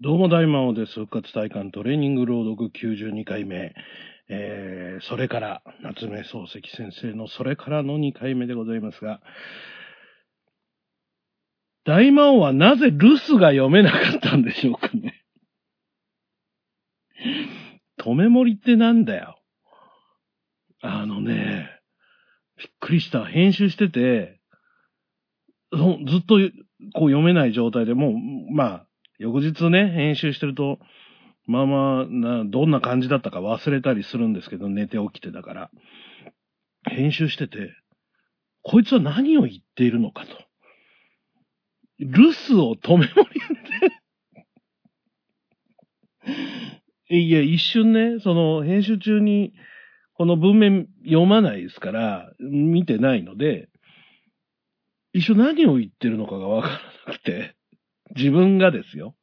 どうも大魔王です。復活体感トレーニング朗読92回目。えー、それから、夏目漱石先生のそれからの2回目でございますが、大魔王はなぜ留守が読めなかったんでしょうかね。止め盛りってなんだよ。あのね、びっくりした。編集してて、ずっとこう読めない状態でもう、まあ、翌日ね、編集してると、まあまあな、どんな感じだったか忘れたりするんですけど、寝て起きてだから。編集してて、こいつは何を言っているのかと。留守を止め盛りって。いや、一瞬ね、その、編集中に、この文面読まないですから、見てないので、一緒何を言ってるのかがわからなくて、自分がですよ。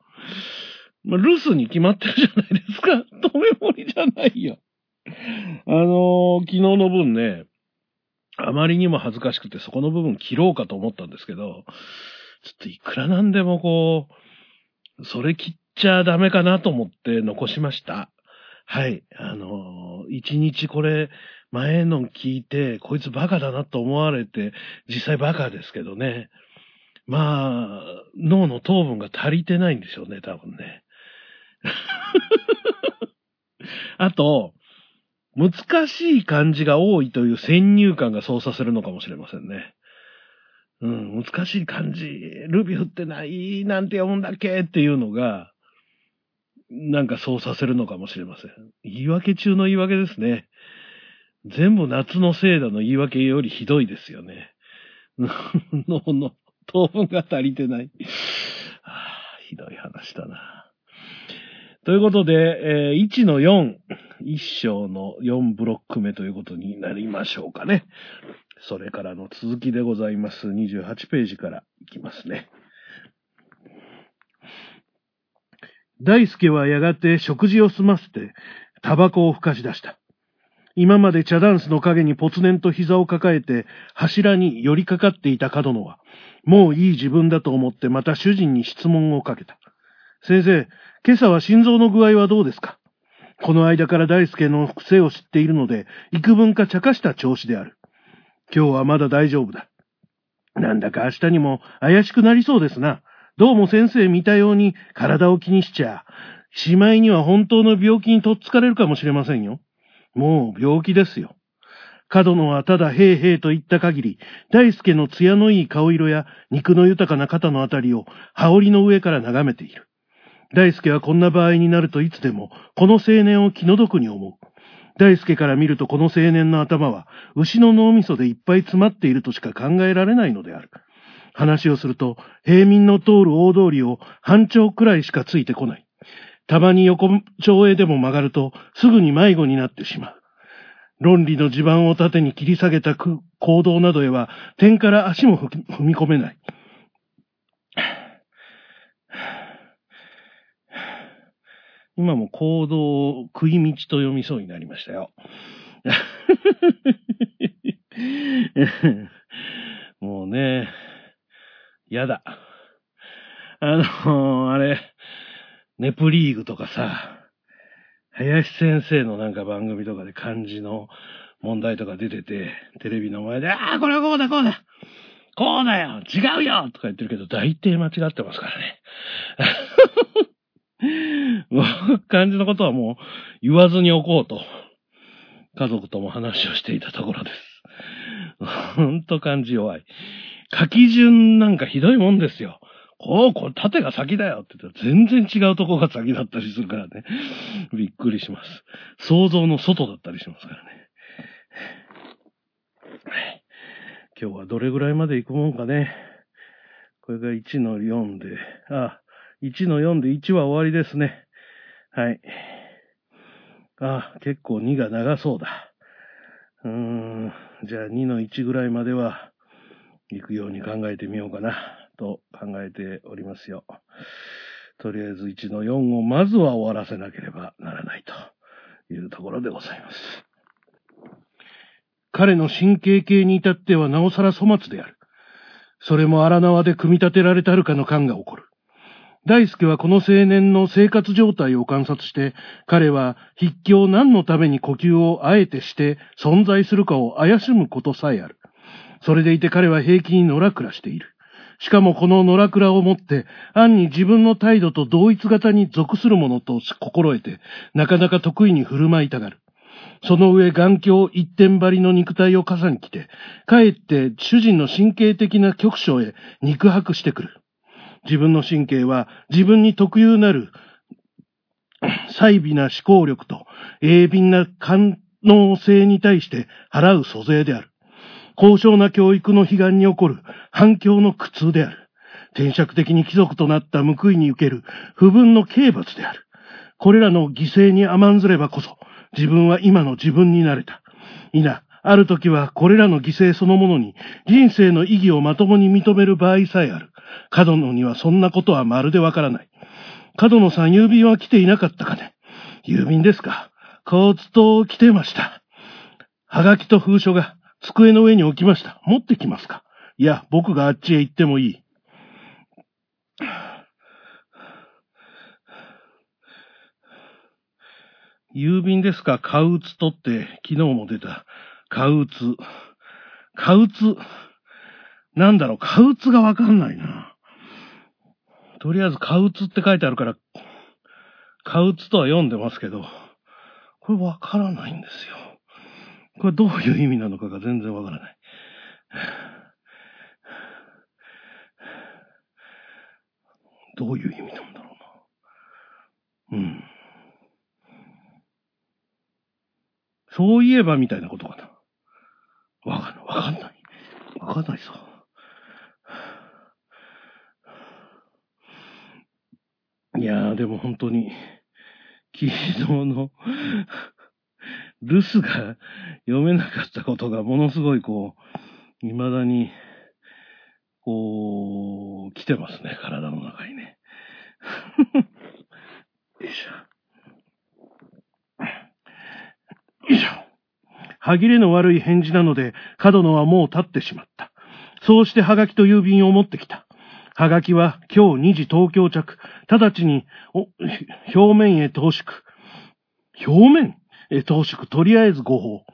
まあ、留守に決まってるじゃないですか。止め盛りじゃないよ。あのー昨日の分ね、あまりにも恥ずかしくてそこの部分切ろうかと思ったんですけど、ちょっといくらなんでもこう、それ切っちゃダメかなと思って残しました。はい。あのー一日これ、前の聞いて、こいつバカだなと思われて、実際バカですけどね。まあ、脳の糖分が足りてないんでしょうね、多分ね。あと、難しい漢字が多いという先入観がそうさせるのかもしれませんね。うん、難しい漢字、ルビ振ってない、なんて読むんだっけっていうのが、なんかそうさせるのかもしれません。言い訳中の言い訳ですね。全部夏のせいだの言い訳よりひどいですよね。脳の糖分が足りてない。ひどい話だな。ということで、えー1の4、1章の4ブロック目ということになりましょうかね。それからの続きでございます。28ページからいきますね。大輔はやがて食事を済ませて、タバコをふかし出した。今まで茶ダンスの影にぽつねんと膝を抱えて柱に寄りかかっていた角野は、もういい自分だと思ってまた主人に質問をかけた。先生、今朝は心臓の具合はどうですか？この間から大輔の癖を知っているので、幾分か茶化した調子である。今日はまだ大丈夫だ。なんだか明日にも怪しくなりそうですな。どうも先生見たように体を気にしちゃ、しまいには本当の病気にとっつかれるかもしれませんよ。もう病気ですよ。角野はただへいへいと言った限り、大輔の艶のいい顔色や肉の豊かな肩のあたりを羽織の上から眺めている。大輔はこんな場合になるといつでも、この青年を気の毒に思う。大輔から見るとこの青年の頭は、牛の脳みそでいっぱい詰まっているとしか考えられないのである。話をすると、平民の通る大通りを半丁くらいしかついてこない。たまに横丁へでも曲がると、すぐに迷子になってしまう。論理の地盤を縦に切り下げた行動などへは、点から足も踏み込めない。今も行動を食い道と読みそうになりましたよ。もうね、やだ。あのあれ、ネプリーグとかさ、林先生のなんか番組とかで漢字の問題とか出てて、テレビの前で、ああ、これはこうだ、こうだこうだよ違うよとか言ってるけど、大抵間違ってますからね。漢字のことはもう言わずにおこうと、家族とも話をしていたところです。ほんと漢字弱い。書き順なんかひどいもんですよ。こう、こう、縦が先だよって言ったら全然違うとこが先だったりするからね。びっくりします。想像の外だったりしますからね。今日はどれぐらいまで行くもんかね。これが1の4で、あ、1の4で1は終わりですね。はい。あ、結構2が長そうだ。うーん、じゃあ2の1ぐらいまでは行くように考えてみようかな、と考えておりますよ。とりあえず1の4をまずは終わらせなければならないというところでございます。彼の神経系に至ってはなおさら粗末である。それも荒縄で組み立てられたるかの感が起こる。大輔はこの青年の生活状態を観察して、彼は筆記を何のために呼吸をあえてして存在するかを怪しむことさえある。それでいて彼は平気に野良暮らしている。しかもこの野良倉をもって、暗に自分の態度と同一型に属するものと心得て、なかなか得意に振る舞いたがる。その上、眼鏡一点張りの肉体を傘に来て、かえって主人の神経的な局所へ肉薄してくる。自分の神経は自分に特有なる細微な思考力と鋭敏な感能性に対して払う租税である。高尚な教育の悲願に起こる反響の苦痛である。転釈的に貴族となった報いに受ける不分の刑罰である。これらの犠牲に甘んずればこそ、自分は今の自分になれた。いな、ある時はこれらの犠牲そのものに人生の意義をまともに認める場合さえある。角野にはそんなことはまるでわからない。角野さん郵便は来ていなかったかね郵便ですか。交通と来てました。はがきと封書が机の上に置きました。持ってきますか？いや、僕があっちへ行ってもいい。郵便ですか？カウツとって昨日も出た。カウツ。カウツ。なんだろう、カウツがわかんないな。とりあえずカウツって書いてあるから、カウツとは読んでますけど、これわからないんですよ。これどういう意味なのかが全然わからない。どういう意味なんだろうな。うん。そういえばみたいなことかな。わかんない。わかんない。わかんないさ。いやー、でも本当に、昨日の留守が読めなかったことがものすごいこう、未だに、こう、来てますね、体の中にね。よいしょ。よいしょ。歯切れの悪い返事なので、角野はもう立ってしまった。そうしてハガキと郵便を持ってきた。ハガキは今日2時東京着。直ちに、お、表面へ投縮。表面？へ投縮。とりあえず5法。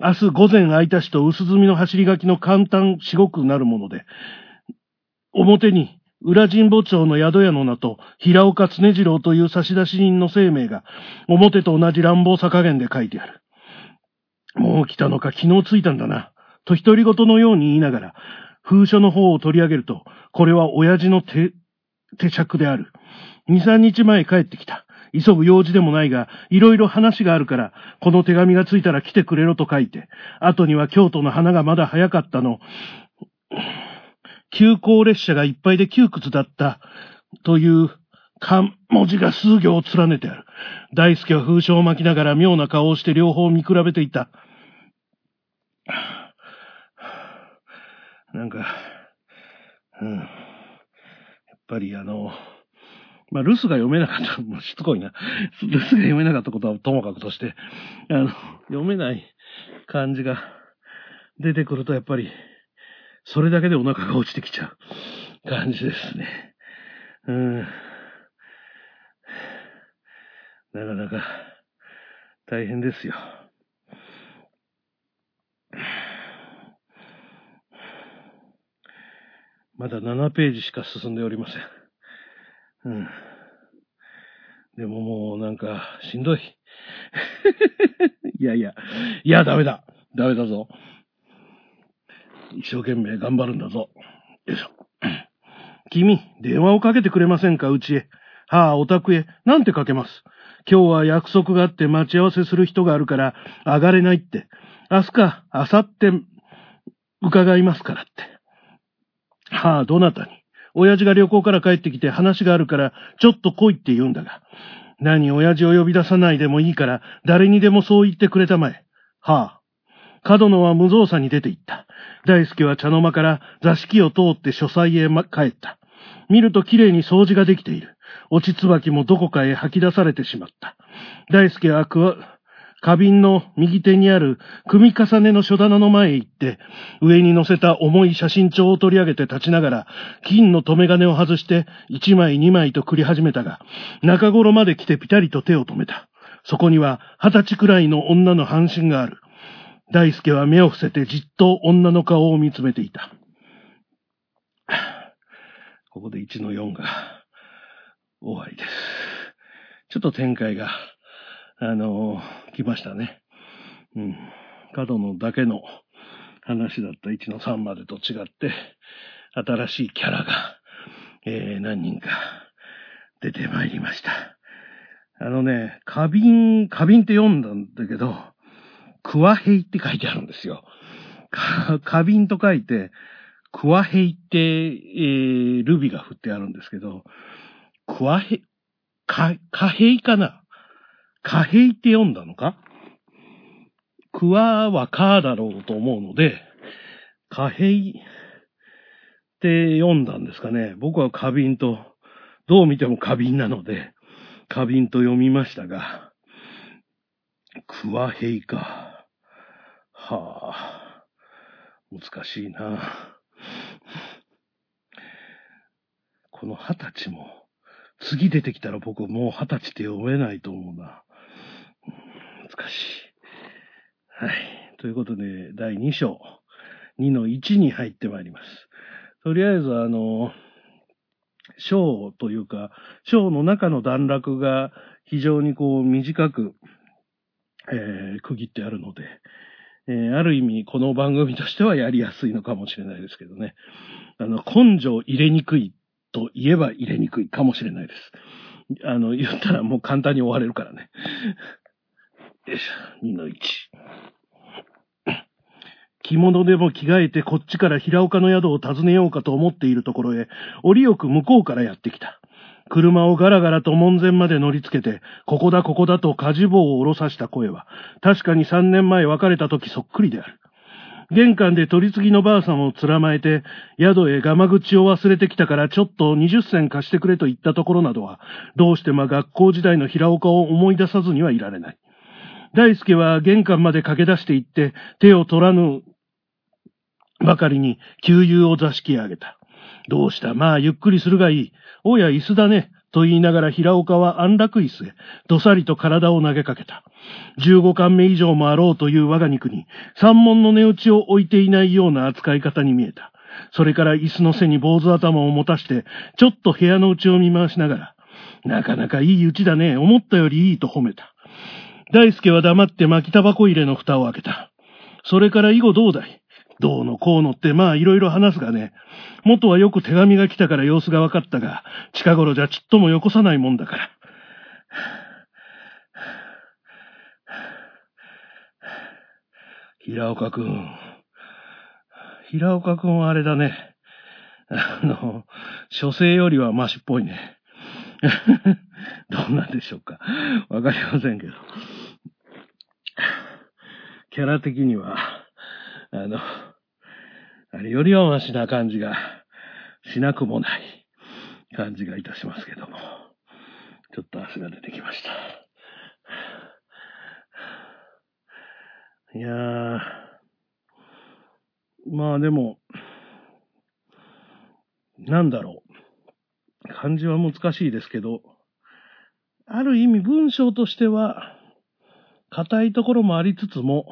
明日午前空いたしと薄墨の走り書きの簡単至極なるもので、表に裏神保町の宿屋の名と平岡常次郎という差出人の生命が表と同じ乱暴さ加減で書いてある。もう来たのか昨日着いたんだな。と独り言のように言いながら、封書の方を取り上げると、これは親父の手、手着である。二三日前帰ってきた。急ぐ用事でもないが、いろいろ話があるから、この手紙がついたら来てくれろと書いて、後には京都の花がまだ早かったの。急行列車がいっぱいで窮屈だった、という漢文字が数行を連ねてある。大輔は風書を巻きながら妙な顔をして両方見比べていた。なんか、うん。やっぱりあの、まあ、留守が読めなかった、もうしつこいな。留守が読めなかったことはともかくとして、あの、読めない感じが出てくると、やっぱり、それだけでお腹が落ちてきちゃう感じですね。うん。なかなか大変ですよ。まだ7ページしか進んでおりません。うん。でももうなんか、しんどい。いやいや、いや、ダメだ。ダメだぞ。一生懸命頑張るんだぞ。よいしょ。君、電話をかけてくれませんかうちへ。はあ、お宅へ。なんてかけます。今日は約束があって待ち合わせする人があるから上がれないって。明日か、明後日、伺いますからって。はあ、どなたに親父が旅行から帰ってきて話があるから、ちょっと来いって言うんだが。何、親父を呼び出さないでもいいから、誰にでもそう言ってくれたまえ。はあ。角野は無造作に出て行った。大輔は茶の間から座敷を通って書斎へ、ま、帰った。見ると綺麗に掃除ができている。落ち椿もどこかへ吐き出されてしまった。大輔はくわ花瓶の右手にある組み重ねの書棚の前へ行って、上に乗せた重い写真帳を取り上げて立ちながら、金の留め金を外して一枚二枚と繰り始めたが、中頃まで来てピタリと手を止めた。そこには二十歳くらいの女の半身がある。大輔は目を伏せてじっと女の顔を見つめていた。ここで1の4が終わりです。ちょっと展開が、あの、来ましたね。うん。角のだけの話だった1の3までと違って、新しいキャラが、えー、何人か出てまいりました。あのね、花瓶、花瓶って読んだんだけど、クワヘイって書いてあるんですよ。花瓶と書いて、クワヘイって、えー、ルビが振ってあるんですけど、クワヘイ、か、貨幣かな？貨幣って読んだのか？クワはカーだろうと思うので、貨幣って読んだんですかね。僕は花瓶と、どう見ても花瓶なので、花瓶と読みましたが、クワヘイか。はあ、難しいな。この二十歳も、次出てきたら僕もう二十歳って読めないと思うな。し。はい。ということで、第2章、2の1に入ってまいります。とりあえず、あの、章というか、章の中の段落が非常にこう短く、えー、区切ってあるので、えー、ある意味この番組としてはやりやすいのかもしれないですけどね。あの、根性入れにくいと言えば入れにくいかもしれないです。あの、言ったらもう簡単に終われるからね。よいしょ、2の1。着物でも着替えてこっちから平岡の宿を訪ねようかと思っているところへ、折よく向こうからやってきた。車をガラガラと門前まで乗りつけて、ここだここだと火事棒を下ろさした声は、確かに3年前別れた時そっくりである。玄関で取り次ぎのばあさんをつらまえて、宿へガマ口を忘れてきたからちょっと20銭貸してくれと言ったところなどは、どうしても学校時代の平岡を思い出さずにはいられない。大輔は玄関まで駆け出して行って、手を取らぬばかりに給油を座敷へ上げた。どうした？まあ、ゆっくりするがいい。おや、椅子だね。と言いながら平岡は安楽椅子へ、どさりと体を投げかけた。十五巻目以上もあろうという我が肉に、三門の値打ちを置いていないような扱い方に見えた。それから椅子の背に坊主頭を持たして、ちょっと部屋の内を見回しながら、なかなかいいうちだね、思ったよりいいと褒めた。大輔は黙って巻きタバコ入れの蓋を開けた。それから以後どうだい？どうのこうのってまあいろいろ話すがね、元はよく手紙が来たから様子が分かったが、近頃じゃちっともよこさないもんだから。平岡くん。平岡くんはあれだね。あの、書生よりはマシっぽいね。どうなんでしょうか？わかりませんけど。キャラ的には、あの、あれよりはマシな感じがしなくもない感じがいたしますけども。ちょっと足が出てきました。いやー、まあでも、なんだろう。漢字は難しいですけど、ある意味文章としては、硬いところもありつつも、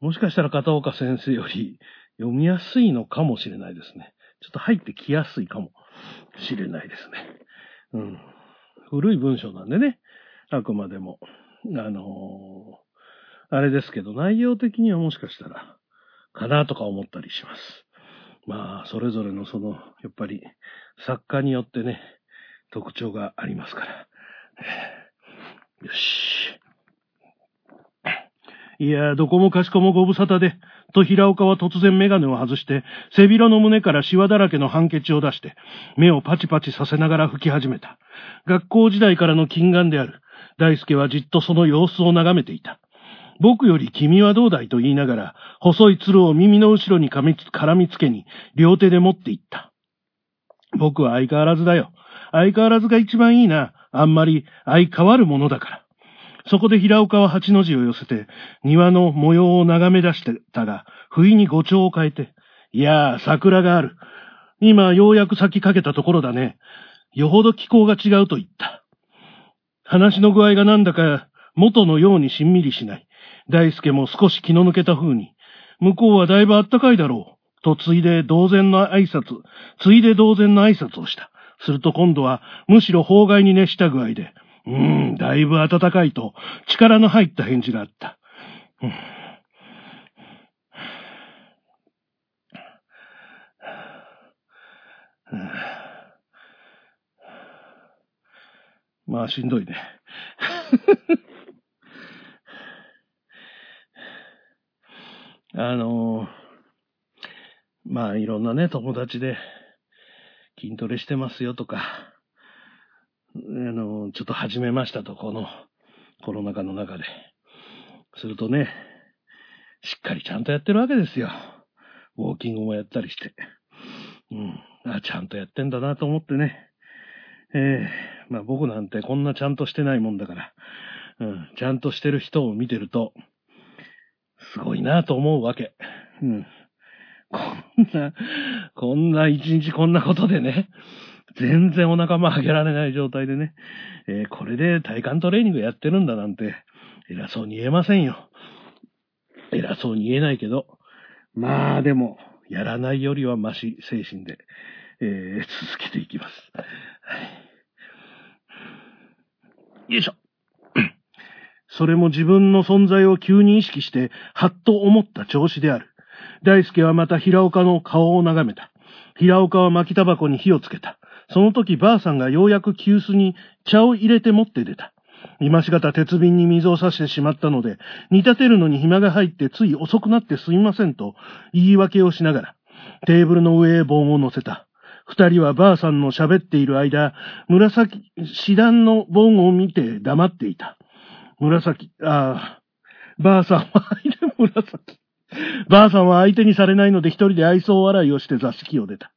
もしかしたら片岡先生より読みやすいのかもしれないですね。ちょっと入ってきやすいかもしれないですね。うん。古い文章なんでね、あくまでも。あのー、あれですけど、内容的にはもしかしたら、かなとか思ったりします。まあ、それぞれのその、やっぱり、作家によってね、特徴がありますから。よし。いや、どこもかしこもご無沙汰で、と平岡は突然メガネを外して、背広の胸からシワだらけのハンケチを出して、目をパチパチさせながら吹き始めた。学校時代からの金眼である。大輔はじっとその様子を眺めていた。僕より君はどうだいと言いながら、細い鶴を耳の後ろに絡みつけに、両手で持っていった。僕は相変わらずだよ。相変わらずが一番いいな。あんまり相変わるものだから。そこで平岡は八の字を寄せて、庭の模様を眺め出してたが、不意に語調を変えて、いやあ、桜がある。今、ようやく咲きかけたところだね。よほど気候が違うと言った。話の具合がなんだか、元のようにしんみりしない。大輔も少し気の抜けた風に、向こうはだいぶあったかいだろう。と、ついで同然の挨拶、ついで同然の挨拶をした。すると今度は、むしろ法外に熱した具合で、うーん、だいぶ暖かいと、力の入った返事があった。まあ、しんどいね。あのー、まあ、いろんなね、友達で、筋トレしてますよとか、あの、ちょっと始めましたと、このコロナ禍の中で。するとね、しっかりちゃんとやってるわけですよ。ウォーキングもやったりして。うん。あ、ちゃんとやってんだなと思ってね。ええー、まあ僕なんてこんなちゃんとしてないもんだから、うん、ちゃんとしてる人を見てると、すごいなと思うわけ。うん。こんな、こんな一日こんなことでね、全然お腹も上げられない状態でね、えー、これで体幹トレーニングやってるんだなんて、偉そうに言えませんよ。偉そうに言えないけど、まあでも、やらないよりはマシ精神で、えー、続けていきます。よいしょ。それも自分の存在を急に意識して、はっと思った調子である。大輔はまた平岡の顔を眺めた。平岡は巻きタバコに火をつけた。その時ばあさんがようやく急須に茶を入れて持って出た。今しがた鉄瓶に水を差してしまったので、煮立てるのに暇が入ってつい遅くなってすみませんと言い訳をしながら、テーブルの上へ盆を乗せた。二人はばあさんの喋っている間、紫、師団の盆を見て黙っていた。紫、ああ、ばあさんは、紫。ばあさんは相手にされないので一人で愛想笑いをして座敷を出た。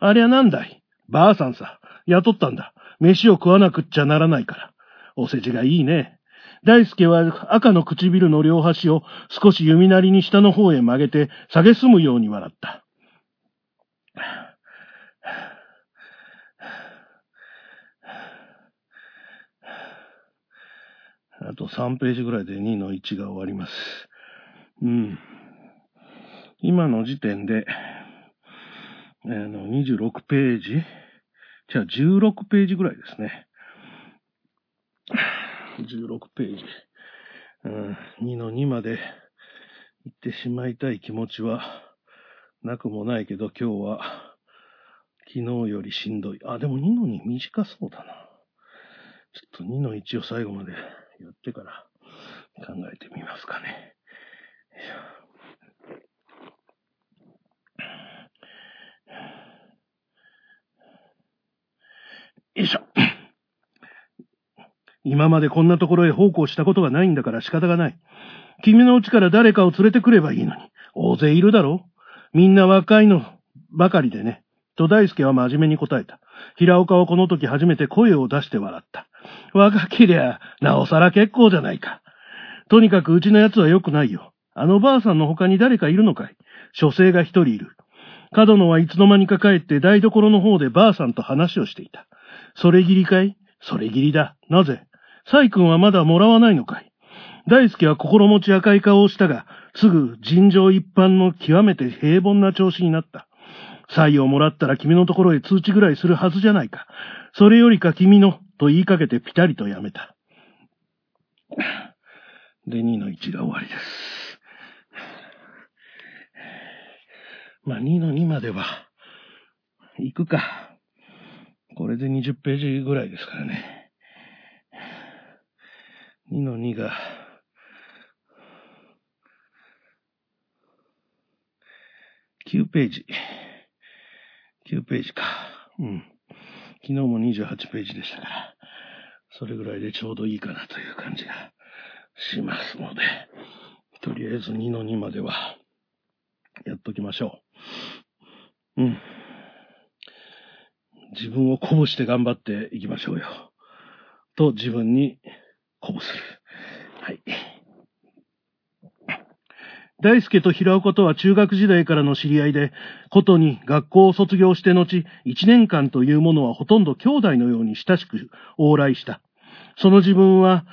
ありゃなんだいばあさんさ。雇ったんだ。飯を食わなくっちゃならないから。お世辞がいいね。大輔は赤の唇の両端を少し弓なりに下の方へ曲げて、下げすむように笑った。あと3ページぐらいで2の1が終わります。うん。今の時点で、あの、26ページじゃあ16ページぐらいですね。16ページ。うん、2の2まで行ってしまいたい気持ちはなくもないけど、今日は昨日よりしんどい。あ、でも2の2短そうだな。ちょっと2の1を最後までやってから考えてみますかね。よいしょ。よいしょ今までこんなところへ奉公したことがないんだから仕方がない。君のうちから誰かを連れてくればいいのに。大勢いるだろうみんな若いのばかりでね。と大輔は真面目に答えた。平岡はこの時初めて声を出して笑った。若けりゃ、なおさら結構じゃないか。とにかくうちの奴は良くないよ。あのばあさんの他に誰かいるのかい女性が一人いる。角野はいつの間にか帰って台所の方でばあさんと話をしていた。それぎりかい？それぎりだ。なぜ？サイ君はまだもらわないのかい？大輔は心持ち赤い顔をしたが、すぐ尋常一般の極めて平凡な調子になった。サイをもらったら君のところへ通知ぐらいするはずじゃないか。それよりか君の、と言いかけてピタリとやめた。で、2の1が終わりです。まあ、2の2までは、行くか。これで20ページぐらいですからね。2の2が、9ページ。9ページか。うん。昨日も28ページでしたから、それぐらいでちょうどいいかなという感じがしますので、とりあえず2の2まではやっときましょう。うん。自分を鼓舞して頑張っていきましょうよ。と自分に鼓舞する。はい。大輔と平岡とは中学時代からの知り合いで、ことに学校を卒業して後、一年間というものはほとんど兄弟のように親しく往来した。その自分は、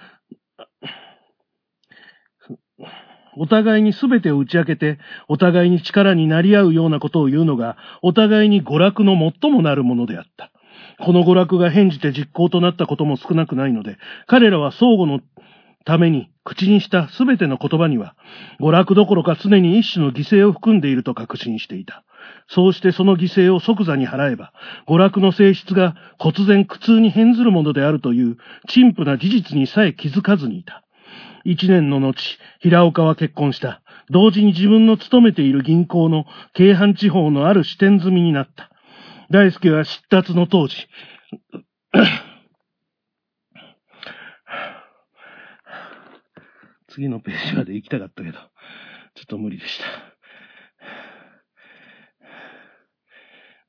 お互いに全てを打ち明けて、お互いに力になり合うようなことを言うのが、お互いに娯楽の最もなるものであった。この娯楽が変じて実行となったことも少なくないので、彼らは相互のために口にしたすべての言葉には、娯楽どころか常に一種の犠牲を含んでいると確信していた。そうしてその犠牲を即座に払えば、娯楽の性質が忽然苦痛に変ずるものであるという陳腐な事実にさえ気づかずにいた。一年の後、平岡は結婚した。同時に自分の勤めている銀行の京阪地方のある支店済みになった。大輔は出立の当時、次のページまで行きたかったけど、ちょっと無理でした。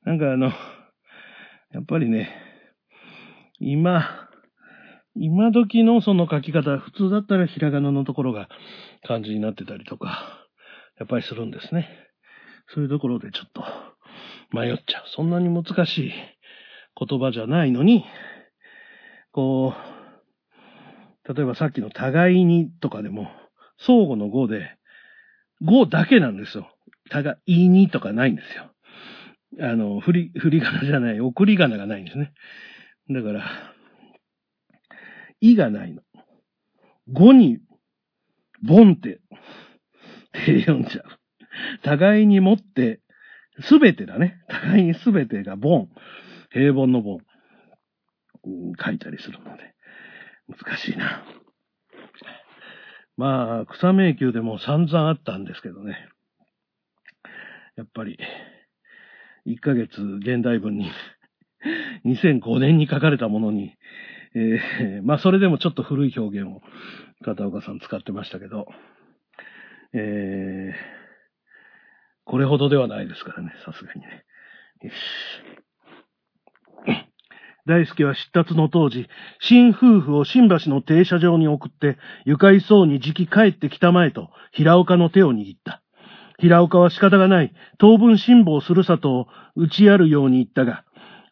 なんかあの、やっぱりね、今、今時のその書き方、普通だったらひらがなのところが漢字になってたりとか、やっぱりするんですね。そういうところでちょっと迷っちゃう。そんなに難しい言葉じゃないのに、こう、例えばさっきの互いにとかでも、相互の語で、語だけなんですよ。互いにとかないんですよ。あの、振り、振り仮名じゃない、送り仮名がないんですね。だから、いがないの。語に、ボンって、って読んじゃう。互いに持って、すべてだね。互いにすべてがボン。平凡のボン。書いたりするので、難しいな。まあ、草迷宮でも散々あったんですけどね。やっぱり、1ヶ月現代文に2005年に書かれたものに、えー、まあそれでもちょっと古い表現を片岡さん使ってましたけど、えー、これほどではないですからね、さすがにね。よし。大輔は出立の当時、新夫婦を新橋の停車場に送って、愉快そうに時期帰ってきたまえと、平岡の手を握った。平岡は仕方がない、当分辛抱するさと打ちやるように言ったが、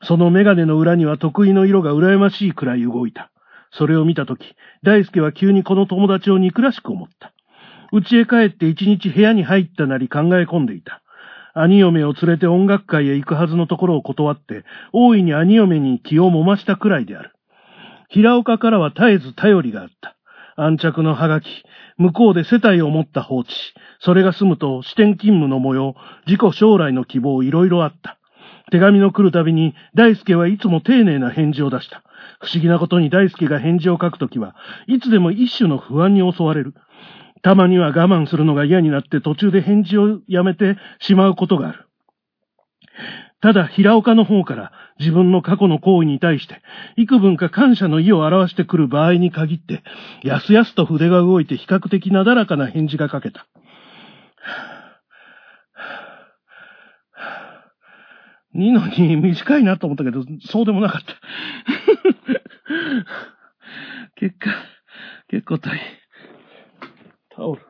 そのメガネの裏には得意の色が羨ましいくらい動いた。それを見たとき、大輔は急にこの友達を憎らしく思った。家へ帰って一日部屋に入ったなり考え込んでいた。兄嫁を連れて音楽会へ行くはずのところを断って、大いに兄嫁に気を揉ましたくらいである。平岡からは絶えず頼りがあった。安着のハガキ、向こうで世帯を持った放置、それが済むと支店勤務の模様、自己将来の希望いろいろあった。手紙の来るたびに大輔はいつも丁寧な返事を出した。不思議なことに大輔が返事を書くときは、いつでも一種の不安に襲われる。たまには我慢するのが嫌になって途中で返事をやめてしまうことがある。ただ、平岡の方から自分の過去の行為に対して、幾分か感謝の意を表してくる場合に限って、やすやすと筆が動いて比較的なだらかな返事が書けた。2の2短いなと思ったけど、そうでもなかった。結果、結構大変。タオル。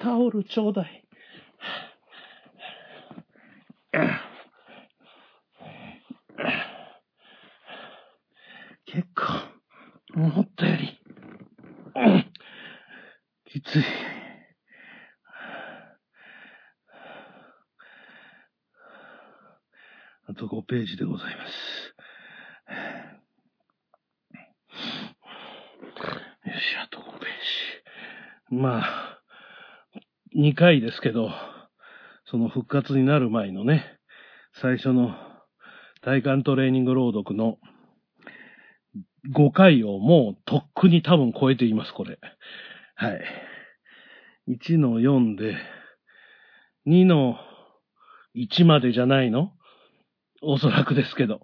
タオルちょうだい。結構、思ったより、きつい。あと5ページでございます。よし、あと5ページ。まあ、2回ですけど、その復活になる前のね、最初の体幹トレーニング朗読の5回をもうとっくに多分超えています、これ。はい。1の4で、2の1までじゃないの？おそらくですけど。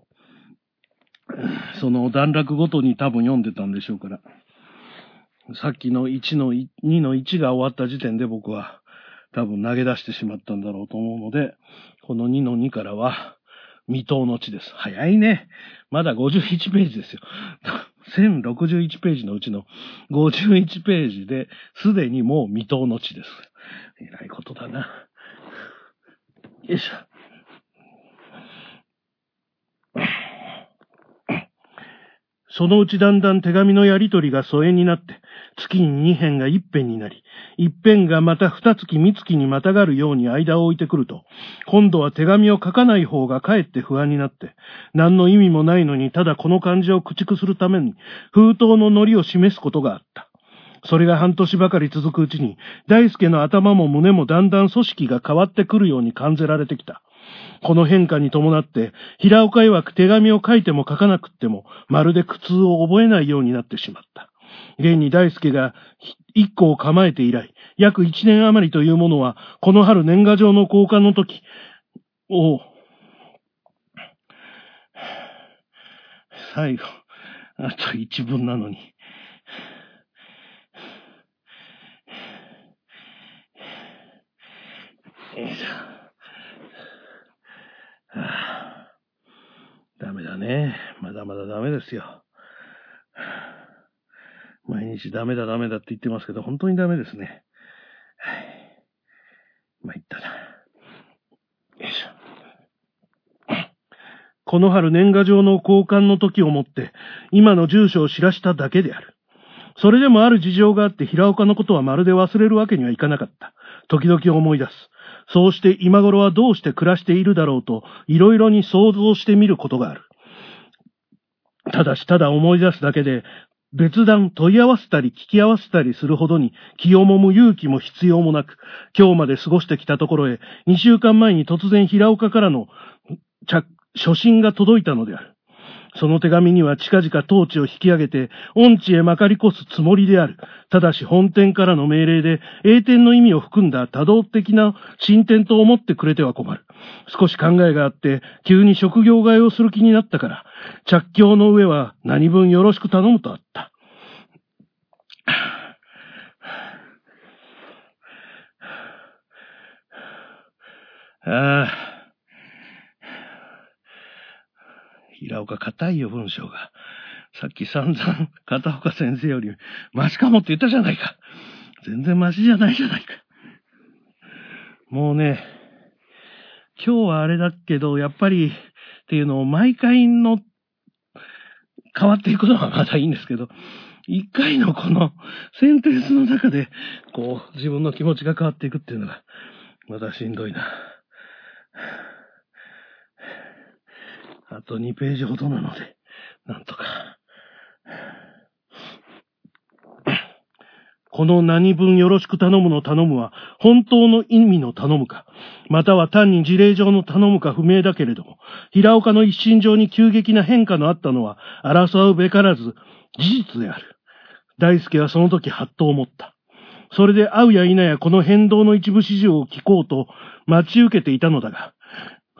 その段落ごとに多分読んでたんでしょうから。さっきの1の2の1が終わった時点で僕は多分投げ出してしまったんだろうと思うので、この2の2からは未踏の地です。早いね。まだ51ページですよ。1061ページのうちの51ページで、すでにもう未踏の地です。えらいことだな。よいしょ。そのうちだんだん手紙のやりとりが疎遠になって、月に2辺が一辺になり、一辺がまた二月三月にまたがるように間を置いてくると、今度は手紙を書かない方がかえって不安になって、何の意味もないのにただこの漢字を駆逐するために、封筒の糊を示すことがあった。それが半年ばかり続くうちに、大輔の頭も胸もだんだん組織が変わってくるように感じられてきた。この変化に伴って、平岡曰く手紙を書いても書かなくっても、まるで苦痛を覚えないようになってしまった。現に大輔が一個を構えて以来、約一年余りというものは、この春年賀状の交換の時、おう。最後、あと一文なのに。よいしょ。はあ、ダメだね。まだまだダメですよ。毎日ダメだダメだって言ってますけど、本当にダメですね。はい。ま、言ったな。よいしょ。この春年賀状の交換の時をもって、今の住所を知らしただけである。それでもある事情があって平岡のことはまるで忘れるわけにはいかなかった。時々思い出す。そうして今頃はどうして暮らしているだろうと、いろいろに想像してみることがある。ただしただ思い出すだけで、別段問い合わせたり聞き合わせたりするほどに気をもむ勇気も必要もなく、今日まで過ごしてきたところへ、2週間前に突然平岡からの、初心が届いたのである。その手紙には近々統治を引き上げて、恩地へまかり越すつもりである。ただし本店からの命令で、栄転の意味を含んだ多動的な進展と思ってくれては困る。少し考えがあって、急に職業替えをする気になったから、着教の上は何分よろしく頼むとあった。ああ。平岡硬いよ、文章が。さっき散々片岡先生よりマシかもって言ったじゃないか。全然マシじゃないじゃないか。もうね、今日はあれだけど、やっぱりっていうのを毎回の変わっていくのはまだいいんですけど、一回のこのセンテンスの中で、こう、自分の気持ちが変わっていくっていうのが、またしんどいな。あと2ページほどなので、なんとか。この何分よろしく頼むの頼むは、本当の意味の頼むか、または単に事例上の頼むか不明だけれども、平岡の一心上に急激な変化のあったのは、争うべからず、事実である。大輔はその時ハッと思った。それで会うや否やこの変動の一部始終を聞こうと待ち受けていたのだが、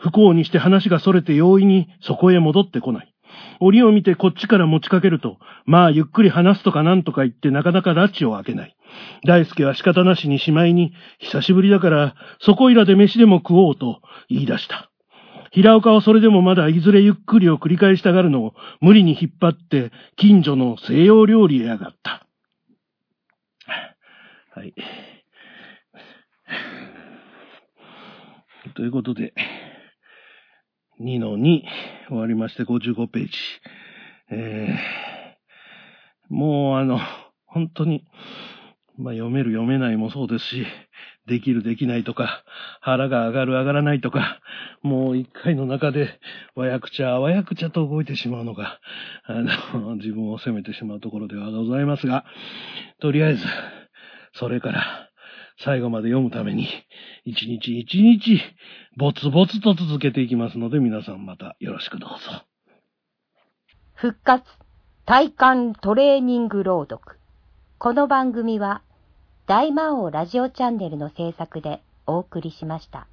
不幸にして話が逸れて容易にそこへ戻ってこない。折を見てこっちから持ちかけると、まあゆっくり話すとかなんとか言ってなかなか拉致を開けない。大輔は仕方なしにしまいに、久しぶりだから、そこいらで飯でも食おうと言い出した。平岡はそれでもまだいずれゆっくりを繰り返したがるのを無理に引っ張って近所の西洋料理へ上がった。はい。ということで、2の2終わりまして55ページ。えー、もうあの、本当に、まあ読める読めないもそうですし、できるできないとか、腹が上がる上がらないとか、もう一回の中で、わやくちゃわやくちゃと動いてしまうのが、あの、自分を責めてしまうところではございますが、とりあえず、それから、最後まで読むために、一日一日、ぼつぼつと続けていきますので、皆さんまたよろしくどうぞ。復活、体感トレーニング朗読。この番組は、大魔王ラジオチャンネルの制作でお送りしました。